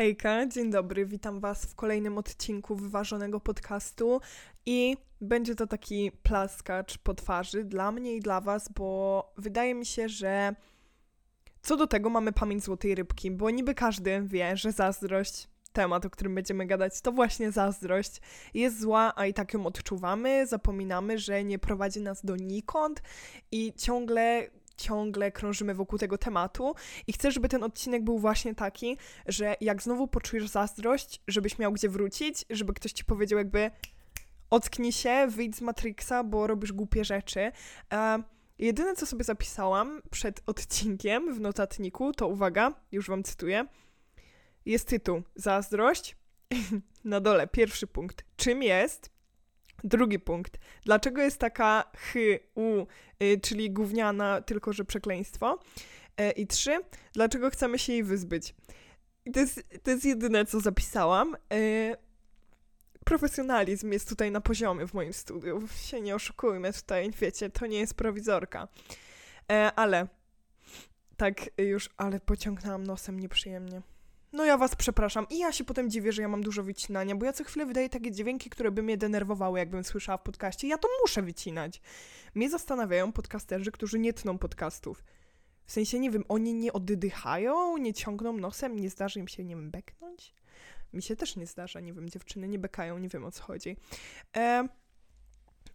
Hejka, dzień dobry, witam Was w kolejnym odcinku wyważonego podcastu i będzie to taki plaskacz po twarzy dla mnie i dla Was, bo wydaje mi się, że co do tego mamy pamięć złotej rybki, bo niby każdy wie, że zazdrość, temat, o którym będziemy gadać, to właśnie zazdrość jest zła, a i tak ją odczuwamy, zapominamy, że nie prowadzi nas donikąd i ciągle ciągle krążymy wokół tego tematu i chcę, żeby ten odcinek był właśnie taki, że jak znowu poczujesz zazdrość, żebyś miał gdzie wrócić, żeby ktoś ci powiedział jakby ocknij się, wyjdź z Matrixa, bo robisz głupie rzeczy. E, jedyne, co sobie zapisałam przed odcinkiem w notatniku, to uwaga, już wam cytuję, jest tytuł Zazdrość. Na dole pierwszy punkt. Czym jest? Drugi punkt. Dlaczego jest taka chy, u, y, czyli gówniana, tylko że przekleństwo? E, I trzy. Dlaczego chcemy się jej wyzbyć? I to jest, to jest jedyne, co zapisałam. E, profesjonalizm jest tutaj na poziomie w moim studiu. Się nie oszukujmy tutaj, wiecie, to nie jest prowizorka. E, ale tak już, ale pociągnęłam nosem nieprzyjemnie. No ja was przepraszam. I ja się potem dziwię, że ja mam dużo wycinania, bo ja co chwilę wydaję takie dźwięki, które by mnie denerwowały, jakbym słyszała w podcaście. Ja to muszę wycinać. Mnie zastanawiają podcasterzy, którzy nie tną podcastów. W sensie, nie wiem, oni nie oddychają, nie ciągną nosem, nie zdarzy im się, nie wiem, beknąć? Mi się też nie zdarza, nie wiem, dziewczyny nie bekają, nie wiem o co chodzi. E,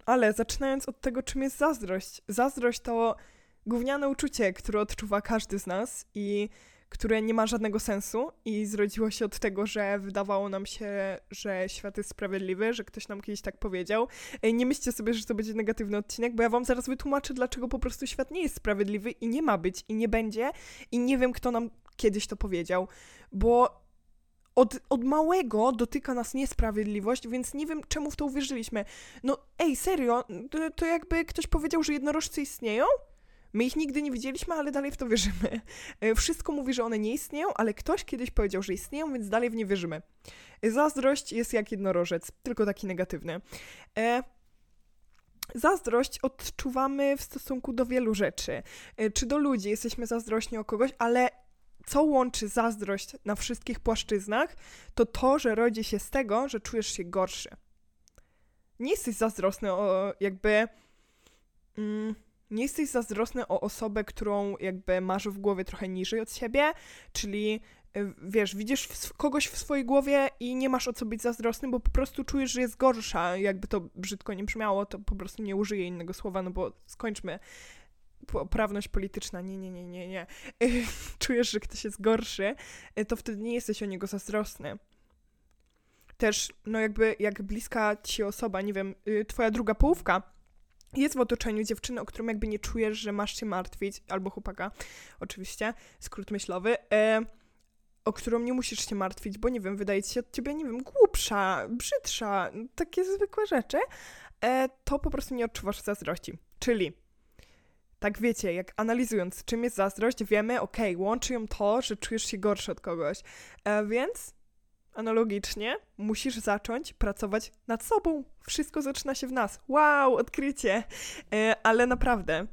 ale zaczynając od tego, czym jest zazdrość. Zazdrość to gówniane uczucie, które odczuwa każdy z nas i które nie ma żadnego sensu i zrodziło się od tego, że wydawało nam się, że świat jest sprawiedliwy, że ktoś nam kiedyś tak powiedział. Nie myślcie sobie, że to będzie negatywny odcinek, bo ja wam zaraz wytłumaczę, dlaczego po prostu świat nie jest sprawiedliwy i nie ma być i nie będzie i nie wiem, kto nam kiedyś to powiedział, bo od, od małego dotyka nas niesprawiedliwość, więc nie wiem, czemu w to uwierzyliśmy. No, ej, serio, to, to jakby ktoś powiedział, że jednorożcy istnieją? My ich nigdy nie widzieliśmy, ale dalej w to wierzymy. E, wszystko mówi, że one nie istnieją, ale ktoś kiedyś powiedział, że istnieją, więc dalej w nie wierzymy. E, zazdrość jest jak jednorożec, tylko taki negatywny. E, zazdrość odczuwamy w stosunku do wielu rzeczy. Czy do ludzi jesteśmy zazdrośni o kogoś, ale co łączy zazdrość na wszystkich płaszczyznach, to to, że rodzi się z tego, że czujesz się gorszy. Nie jesteś zazdrosny o jakby. Mm, nie jesteś zazdrosny o osobę, którą jakby masz w głowie trochę niżej od siebie, czyli y, wiesz, widzisz kogoś w swojej głowie i nie masz o co być zazdrosny, bo po prostu czujesz, że jest gorsza. Jakby to brzydko nie brzmiało, to po prostu nie użyję innego słowa, no bo skończmy. Poprawność polityczna, nie, nie, nie, nie, nie. czujesz, że ktoś jest gorszy, y, to wtedy nie jesteś o niego zazdrosny. Też, no jakby, jak bliska ci osoba, nie wiem, y, twoja druga połówka, jest w otoczeniu dziewczyny, o którą jakby nie czujesz, że masz się martwić, albo chłopaka, oczywiście, skrót myślowy, e, o którą nie musisz się martwić, bo nie wiem, wydaje ci się od ciebie, nie wiem, głupsza, brzydsza, takie zwykłe rzeczy, e, to po prostu nie odczuwasz zazdrości. Czyli, tak wiecie, jak analizując, czym jest zazdrość, wiemy, okay, łączy ją to, że czujesz się gorszy od kogoś, e, więc analogicznie musisz zacząć pracować nad sobą. Wszystko zaczyna się w nas. Wow, odkrycie! E, ale naprawdę,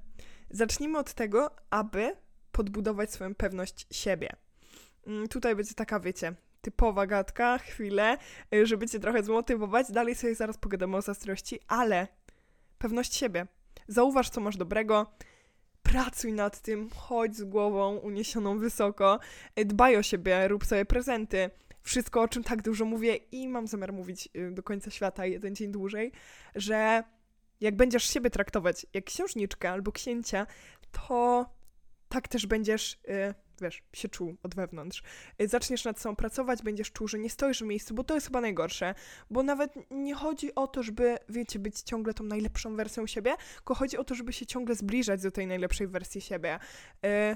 zacznijmy od tego, aby podbudować swoją pewność siebie. Mm, tutaj będzie taka, wiecie, typowa gadka, chwilę, e, żeby cię trochę zmotywować. Dalej sobie zaraz pogadamy o zazdrości, ale pewność siebie. Zauważ, co masz dobrego, pracuj nad tym, chodź z głową uniesioną wysoko, e, dbaj o siebie, rób sobie prezenty, wszystko, o czym tak dużo mówię i mam zamiar mówić y, do końca świata jeden dzień dłużej, że jak będziesz siebie traktować jak księżniczkę albo księcia, to tak też będziesz, y, wiesz, się czuł od wewnątrz. Y, zaczniesz nad sobą pracować, będziesz czuł, że nie stoisz w miejscu, bo to jest chyba najgorsze, bo nawet nie chodzi o to, żeby, wiecie, być ciągle tą najlepszą wersją siebie, tylko chodzi o to, żeby się ciągle zbliżać do tej najlepszej wersji siebie,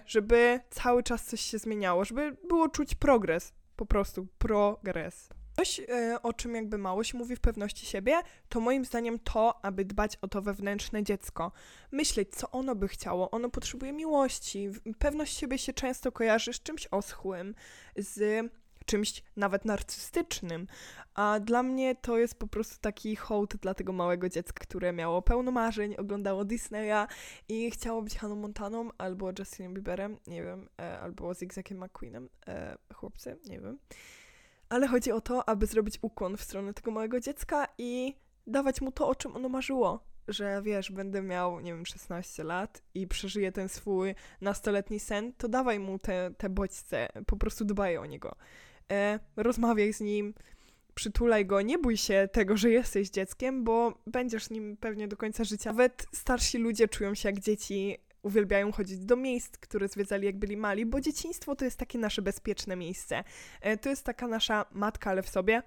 żeby cały czas coś się zmieniało, żeby było czuć progres, po prostu progres. Coś, e, o czym jakby mało się mówi w pewności siebie, to moim zdaniem to, aby dbać o to wewnętrzne dziecko. Myśleć, co ono by chciało. Ono potrzebuje miłości. Pewność siebie się często kojarzy z czymś oschłym, z czymś nawet narcystycznym. A dla mnie to jest po prostu taki hołd dla tego małego dziecka, które miało pełno marzeń, oglądało Disneya i chciało być Hannah Montaną albo Justinem Bieberem, nie wiem, e, albo Zigzagiem McQueenem, e, chłopcy, nie wiem. ale chodzi o to, aby zrobić ukłon w stronę tego małego dziecka i dawać mu to, o czym ono marzyło. Że wiesz, będę miał, nie wiem, 16 lat i przeżyję ten swój nastoletni sen, to dawaj mu te, te bodźce, po prostu dbaj o niego. E, rozmawiaj z nim, przytulaj go, nie bój się tego, że jesteś dzieckiem, bo będziesz nim pewnie do końca życia. Nawet starsi ludzie czują się jak dzieci, uwielbiają chodzić do miejsc, które zwiedzali jak byli mali, bo dzieciństwo to jest takie nasze bezpieczne miejsce. E, to jest taka nasza matka, ale w sobie,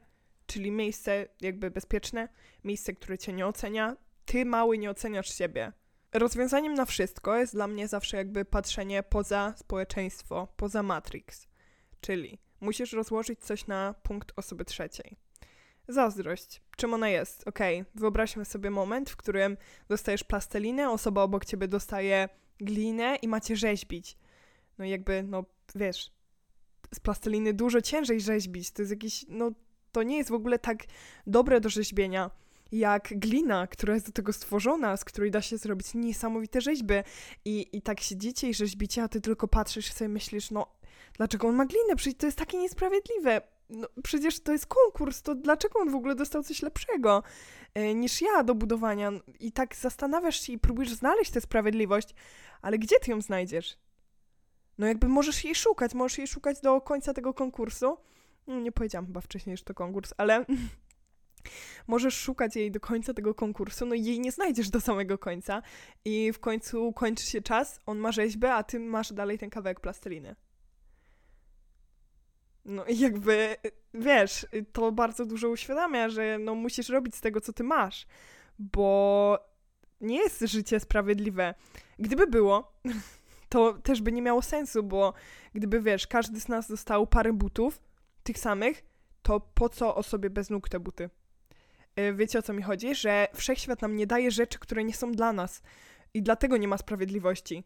czyli miejsce jakby bezpieczne, miejsce, które cię nie ocenia. Ty, mały, nie oceniasz siebie. Rozwiązaniem na wszystko jest dla mnie zawsze jakby patrzenie poza społeczeństwo, poza Matrix. Czyli musisz rozłożyć coś na punkt osoby trzeciej. Zazdrość. Czym ona jest? Okej, wyobraźmy sobie moment, w którym dostajesz plastelinę, osoba obok ciebie dostaje glinę i macie rzeźbić. No jakby, no wiesz, z plasteliny dużo ciężej rzeźbić. To jest jakiś, no to nie jest w ogóle tak dobre do rzeźbienia jak glina, która jest do tego stworzona, z której da się zrobić niesamowite rzeźby. I, i tak siedzicie i rzeźbicie, a ty tylko patrzysz i sobie myślisz, no dlaczego on ma glinę? Przecież to jest takie niesprawiedliwe. No, przecież to jest konkurs, to dlaczego on w ogóle dostał coś lepszego e, niż ja do budowania? I tak zastanawiasz się i próbujesz znaleźć tę sprawiedliwość, ale gdzie ty ją znajdziesz? No jakby możesz jej szukać, możesz jej szukać do końca tego konkursu. No, nie powiedziałam chyba wcześniej, że to konkurs, ale możesz szukać jej do końca tego konkursu, no i jej nie znajdziesz do samego końca i w końcu kończy się czas, on ma rzeźbę, a ty masz dalej ten kawałek plasteliny. No i jakby, wiesz, to bardzo dużo uświadamia, że no musisz robić z tego, co ty masz, bo nie jest życie sprawiedliwe. Gdyby było, to też by nie miało sensu, bo gdyby, wiesz, każdy z nas dostał parę butów, tych samych, to po co osobie bez nóg te buty? E, wiecie o co mi chodzi? Że wszechświat nam nie daje rzeczy, które nie są dla nas. I dlatego nie ma sprawiedliwości.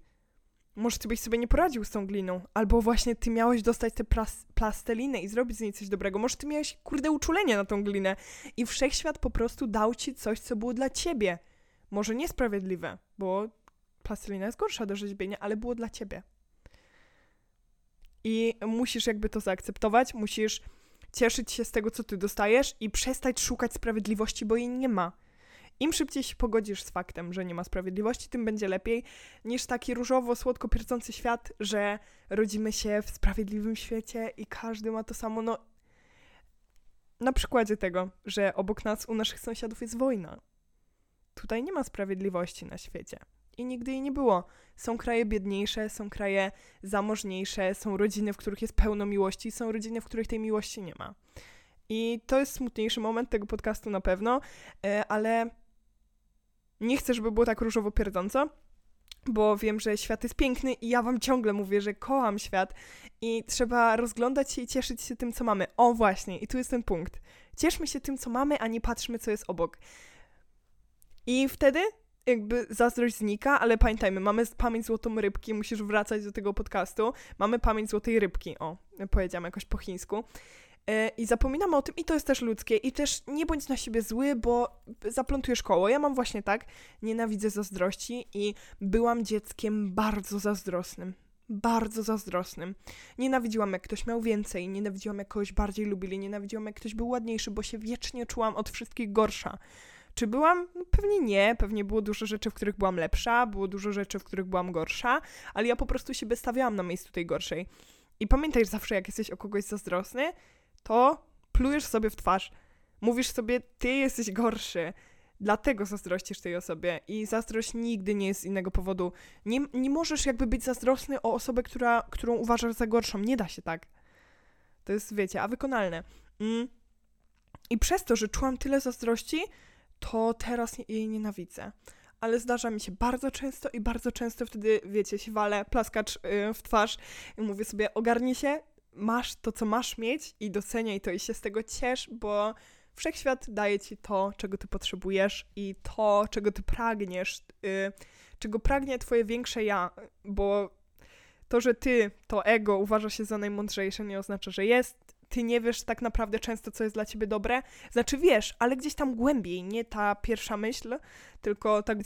Może ty byś sobie nie poradził z tą gliną, albo właśnie ty miałeś dostać tę plas plastelinę i zrobić z niej coś dobrego. Może ty miałeś, kurde, uczulenie na tą glinę i wszechświat po prostu dał ci coś, co było dla ciebie. Może niesprawiedliwe, bo plastelina jest gorsza do rzeźbienia, ale było dla ciebie. I musisz jakby to zaakceptować, musisz cieszyć się z tego, co ty dostajesz i przestać szukać sprawiedliwości, bo jej nie ma. Im szybciej się pogodzisz z faktem, że nie ma sprawiedliwości, tym będzie lepiej, niż taki różowo, słodko pierdzący świat, że rodzimy się w sprawiedliwym świecie i każdy ma to samo. No, na przykładzie tego, że obok nas, u naszych sąsiadów jest wojna. Tutaj nie ma sprawiedliwości na świecie. I nigdy jej nie było. Są kraje biedniejsze, są kraje zamożniejsze, są rodziny, w których jest pełno miłości, są rodziny, w których tej miłości nie ma. I to jest smutniejszy moment tego podcastu na pewno, e, ale nie chcę, żeby było tak różowo pierdząco, bo wiem, że świat jest piękny i ja wam ciągle mówię, że kocham świat i trzeba rozglądać się i cieszyć się tym, co mamy. O właśnie, i tu jest ten punkt. Cieszmy się tym, co mamy, a nie patrzmy, co jest obok. I wtedy jakby zazdrość znika, ale pamiętajmy, mamy pamięć złotą rybki, musisz wracać do tego podcastu. Mamy pamięć złotej rybki, o, powiedziałam jakoś po chińsku. E, I zapominamy o tym, i to jest też ludzkie, i też nie bądź na siebie zły, bo zaplątujesz koło. Ja mam właśnie tak, nienawidzę zazdrości i byłam dzieckiem bardzo zazdrosnym. Bardzo zazdrosnym. Nienawidziłam, jak ktoś miał więcej, nienawidziłam, jak kogoś bardziej lubili, nienawidziłam, jak ktoś był ładniejszy, bo się wiecznie czułam od wszystkich gorsza. Czy byłam? No, pewnie nie. Pewnie było dużo rzeczy, w których byłam lepsza, było dużo rzeczy, w których byłam gorsza, ale ja po prostu siebie stawiałam na miejscu tej gorszej. I pamiętaj, zawsze jak jesteś o kogoś zazdrosny, to plujesz sobie w twarz. Mówisz sobie, ty jesteś gorszy. Dlatego zazdrościsz tej osobie i zazdrość nigdy nie jest z innego powodu. Nie, nie możesz jakby być zazdrosny o osobę, która, którą uważasz za gorszą. Nie da się tak. To jest, wiecie, a wykonalne. Mm. I przez to, że czułam tyle zazdrości, to teraz jej nienawidzę. Ale zdarza mi się bardzo często i bardzo często wtedy, wiecie, się walę, plaskacz yy, w twarz i mówię sobie, ogarnij się, masz to, co masz mieć i doceniaj to i się z tego ciesz, bo wszechświat daje ci to, czego ty potrzebujesz i to, czego ty pragniesz, yy, czego pragnie twoje większe ja, bo to, że ty, to ego uważa się za najmądrzejsze, nie oznacza, że jest ty nie wiesz tak naprawdę często, co jest dla ciebie dobre. Znaczy wiesz, ale gdzieś tam głębiej, nie ta pierwsza myśl, tylko tak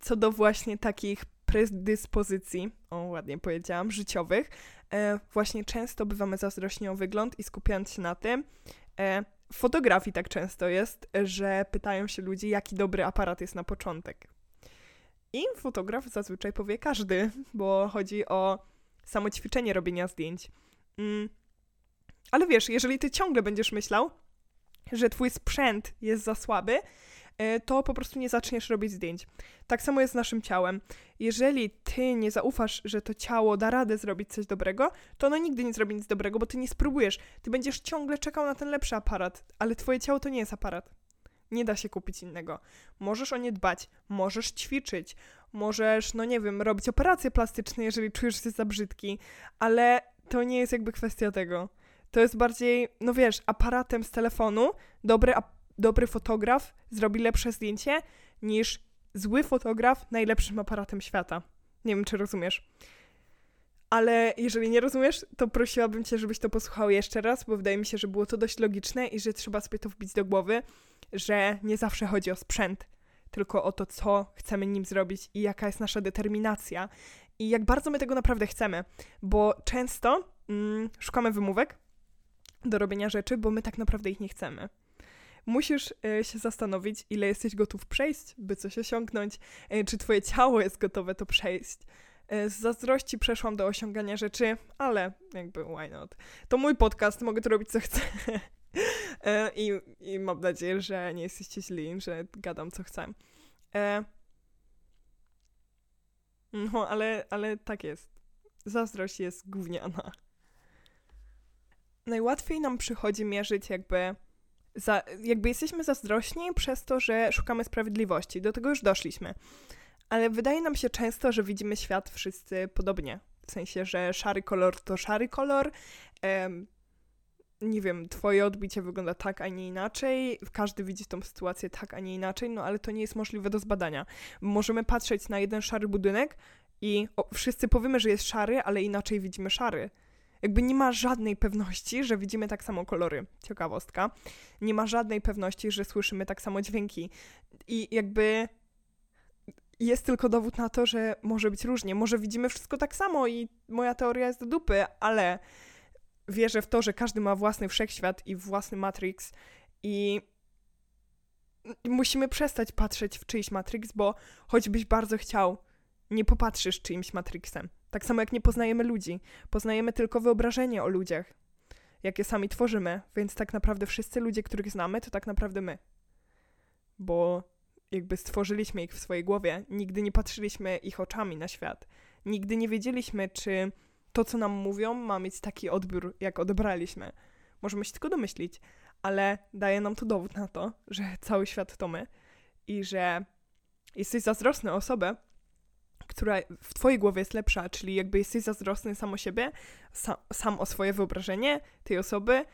co do właśnie takich predyspozycji, o ładnie powiedziałam, życiowych, właśnie często bywamy zazdrośni o wygląd i skupiając się na tym, e, w fotografii tak często jest, że pytają się ludzi, jaki dobry aparat jest na początek. I fotograf zazwyczaj powie każdy, bo chodzi o samo ćwiczenie robienia zdjęć. Mm. Ale wiesz, jeżeli ty ciągle będziesz myślał, że twój sprzęt jest za słaby, e, to po prostu nie zaczniesz robić zdjęć. Tak samo jest z naszym ciałem. Jeżeli ty nie zaufasz, że to ciało da radę zrobić coś dobrego, to ono nigdy nie zrobi nic dobrego, bo ty nie spróbujesz. Ty będziesz ciągle czekał na ten lepszy aparat, ale twoje ciało to nie jest aparat. Nie da się kupić innego. Możesz o nie dbać, możesz ćwiczyć, możesz, no nie wiem, robić operacje plastyczne, jeżeli czujesz się za brzydki, ale to nie jest jakby kwestia tego. To jest bardziej, no wiesz, aparatem z telefonu dobry, dobry fotograf zrobi lepsze zdjęcie niż zły fotograf najlepszym aparatem świata. Nie wiem, czy rozumiesz. Ale jeżeli nie rozumiesz, to prosiłabym cię, żebyś to posłuchał jeszcze raz, bo wydaje mi się, że było to dość logiczne i że trzeba sobie to wbić do głowy, że nie zawsze chodzi o sprzęt, tylko o to, co chcemy nim zrobić i jaka jest nasza determinacja i jak bardzo my tego naprawdę chcemy, bo często mm, szukamy wymówek do robienia rzeczy, bo my tak naprawdę ich nie chcemy. Musisz y, się zastanowić, ile jesteś gotów przejść, by coś osiągnąć, y, czy twoje ciało jest gotowe to przejść. Y, z zazdrości przeszłam do osiągania rzeczy, ale jakby why not. To mój podcast, mogę tu robić co chcę. E, I, I mam nadzieję, że nie jesteście źli, że gadam co chcę. E, no, ale, ale tak jest. Zazdrość jest gówniana. Najłatwiej nam przychodzi mierzyć jakby za, jakby jesteśmy zazdrośni przez to, że szukamy sprawiedliwości. Do tego już doszliśmy. Ale wydaje nam się często, że widzimy świat wszyscy podobnie. W sensie, że szary kolor to szary kolor, nie wiem, twoje odbicie wygląda tak, a nie inaczej, każdy widzi tą sytuację tak, a nie inaczej, no ale to nie jest możliwe do zbadania. Możemy patrzeć na jeden szary budynek i o, wszyscy powiemy, że jest szary, ale inaczej widzimy szary. Jakby nie ma żadnej pewności, że widzimy tak samo kolory. Ciekawostka. Nie ma żadnej pewności, że słyszymy tak samo dźwięki. I jakby jest tylko dowód na to, że może być różnie. Może widzimy wszystko tak samo i moja teoria jest do dupy, ale wierzę w to, że każdy ma własny wszechświat i własny Matrix i musimy przestać patrzeć w czyjś Matrix, bo choćbyś bardzo chciał, nie popatrzysz czyimś Matrixem. Tak samo jak nie poznajemy ludzi. Poznajemy tylko wyobrażenie o ludziach, jakie sami tworzymy, więc tak naprawdę wszyscy ludzie, których znamy, to tak naprawdę my. Bo jakby stworzyliśmy ich w swojej głowie, nigdy nie patrzyliśmy ich oczami na świat. Nigdy nie wiedzieliśmy, czy to, co nam mówią, ma mieć taki odbiór, jak odebraliśmy. Możemy się tylko domyślić, ale daje nam to dowód na to, że cały świat to my i że jesteś zazdrosny o osobę, która w twojej głowie jest lepsza, czyli jakby jesteś zazdrosny sam o siebie, sam, sam o swoje wyobrażenie tej osoby,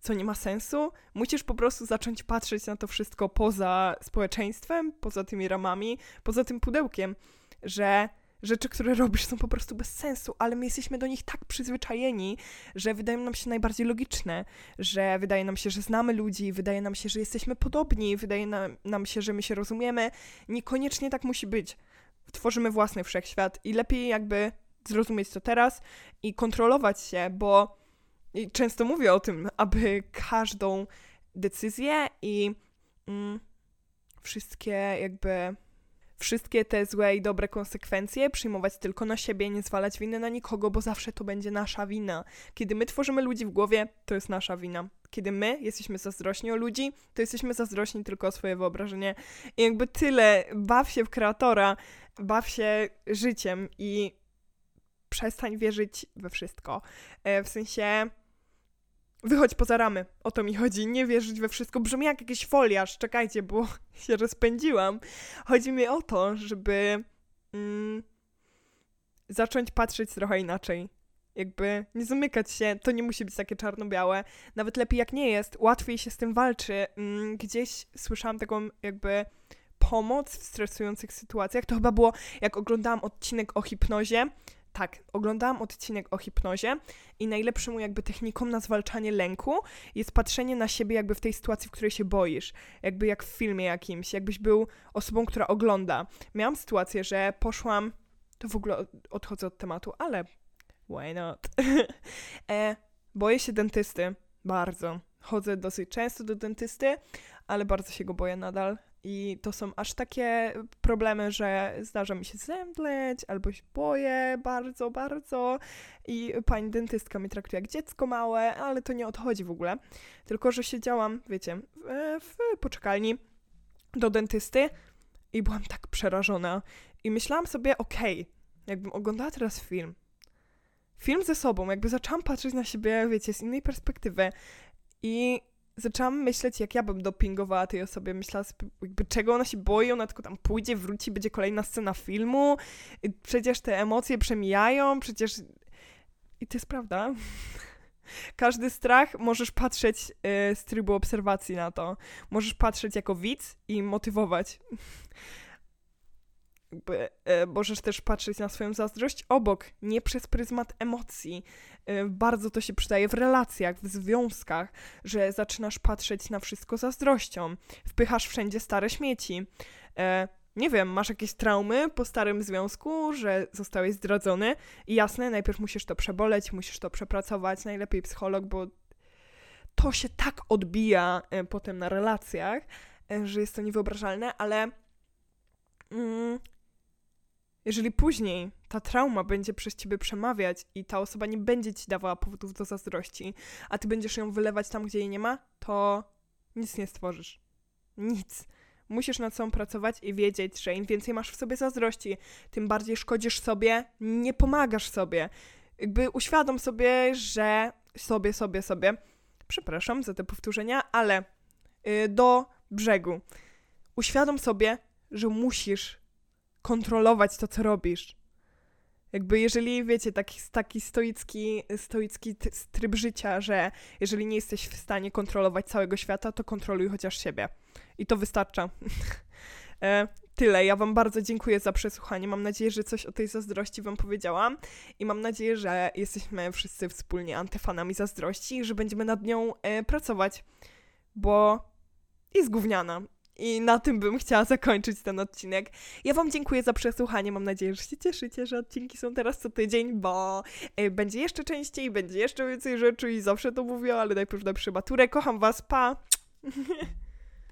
co nie ma sensu. Musisz po prostu zacząć patrzeć na to wszystko poza społeczeństwem, poza tymi ramami, poza tym pudełkiem, że rzeczy, które robisz, są po prostu bez sensu, ale my jesteśmy do nich tak przyzwyczajeni, że wydają nam się najbardziej logiczne, że wydaje nam się, że znamy ludzi, wydaje nam się, że jesteśmy podobni, wydaje nam, nam się, że my się rozumiemy. Niekoniecznie tak musi być. Tworzymy własny wszechświat i lepiej jakby zrozumieć to teraz i kontrolować się, bo często mówię o tym, aby każdą decyzję i mm, wszystkie jakby wszystkie te złe i dobre konsekwencje przyjmować tylko na siebie, nie zwalać winy na nikogo, bo zawsze to będzie nasza wina. Kiedy my tworzymy ludzi w głowie, to jest nasza wina. Kiedy my jesteśmy zazdrośni o ludzi, to jesteśmy zazdrośni tylko o swoje wyobrażenie. I jakby tyle, baw się w kreatora, baw się życiem i przestań wierzyć we wszystko. E, w sensie Wychodź poza ramy, o to mi chodzi, nie wierzyć we wszystko. Brzmi jak jakiś foliarz, czekajcie, bo się rozpędziłam. Chodzi mi o to, żeby mm, zacząć patrzeć trochę inaczej. Jakby nie zamykać się, to nie musi być takie czarno-białe. Nawet lepiej jak nie jest, łatwiej się z tym walczy. Mm, gdzieś słyszałam taką jakby pomoc w stresujących sytuacjach. To chyba było, jak oglądałam odcinek o hipnozie, tak, oglądałam odcinek o hipnozie i najlepszą jakby techniką na zwalczanie lęku jest patrzenie na siebie jakby w tej sytuacji, w której się boisz. Jakby jak w filmie jakimś, jakbyś był osobą, która ogląda. Miałam sytuację, że poszłam, to w ogóle odchodzę od tematu, ale why not? e, boję się dentysty. Bardzo. Chodzę dosyć często do dentysty, ale bardzo się go boję nadal. I to są aż takie problemy, że zdarza mi się zemdleć, albo się boję bardzo, bardzo. I pani dentystka mnie traktuje jak dziecko małe, ale to nie odchodzi w ogóle. Tylko, że siedziałam, wiecie, w, w poczekalni do dentysty i byłam tak przerażona. I myślałam sobie, okej, okay, jakbym oglądała teraz film, film ze sobą, jakby zaczęłam patrzeć na siebie, wiecie, z innej perspektywy i zaczęłam myśleć, jak ja bym dopingowała tej osobie. Myślałam sobie, jakby czego ona się boi, ona tylko tam pójdzie, wróci, będzie kolejna scena filmu. Przecież te emocje przemijają, przecież... I to jest prawda. Każdy strach możesz patrzeć y, z trybu obserwacji na to. Możesz patrzeć jako widz i motywować. Jakby, e, możesz też patrzeć na swoją zazdrość obok, nie przez pryzmat emocji. E, bardzo to się przydaje w relacjach, w związkach, że zaczynasz patrzeć na wszystko zazdrością. Wpychasz wszędzie stare śmieci. E, nie wiem, masz jakieś traumy po starym związku, że zostałeś zdradzony i jasne, najpierw musisz to przeboleć, musisz to przepracować, najlepiej psycholog, bo to się tak odbija potem na relacjach, że jest to niewyobrażalne, ale mm, jeżeli później ta trauma będzie przez ciebie przemawiać i ta osoba nie będzie ci dawała powodów do zazdrości, a ty będziesz ją wylewać tam, gdzie jej nie ma, to nic nie stworzysz. Nic. Musisz nad sobą pracować i wiedzieć, że im więcej masz w sobie zazdrości, tym bardziej szkodzisz sobie, nie pomagasz sobie. Jakby uświadom sobie, że sobie, sobie, sobie. Przepraszam za te powtórzenia, ale yy, do brzegu. Uświadom sobie, że musisz kontrolować to, co robisz. Jakby jeżeli, wiecie, taki, taki stoicki, stoicki tryb życia, że jeżeli nie jesteś w stanie kontrolować całego świata, to kontroluj chociaż siebie. I to wystarcza. e, tyle. Ja Wam bardzo dziękuję za przesłuchanie. Mam nadzieję, że coś o tej zazdrości Wam powiedziałam. I mam nadzieję, że jesteśmy wszyscy wspólnie antyfanami zazdrości i że będziemy nad nią e, pracować. Bo jest gówniana. I na tym bym chciała zakończyć ten odcinek. Ja Wam dziękuję za przesłuchanie. Mam nadzieję, że się cieszycie, że odcinki są teraz co tydzień, bo y, będzie jeszcze częściej, będzie jeszcze więcej rzeczy i zawsze to mówię, ale najpierw na maturę. Kocham Was, pa!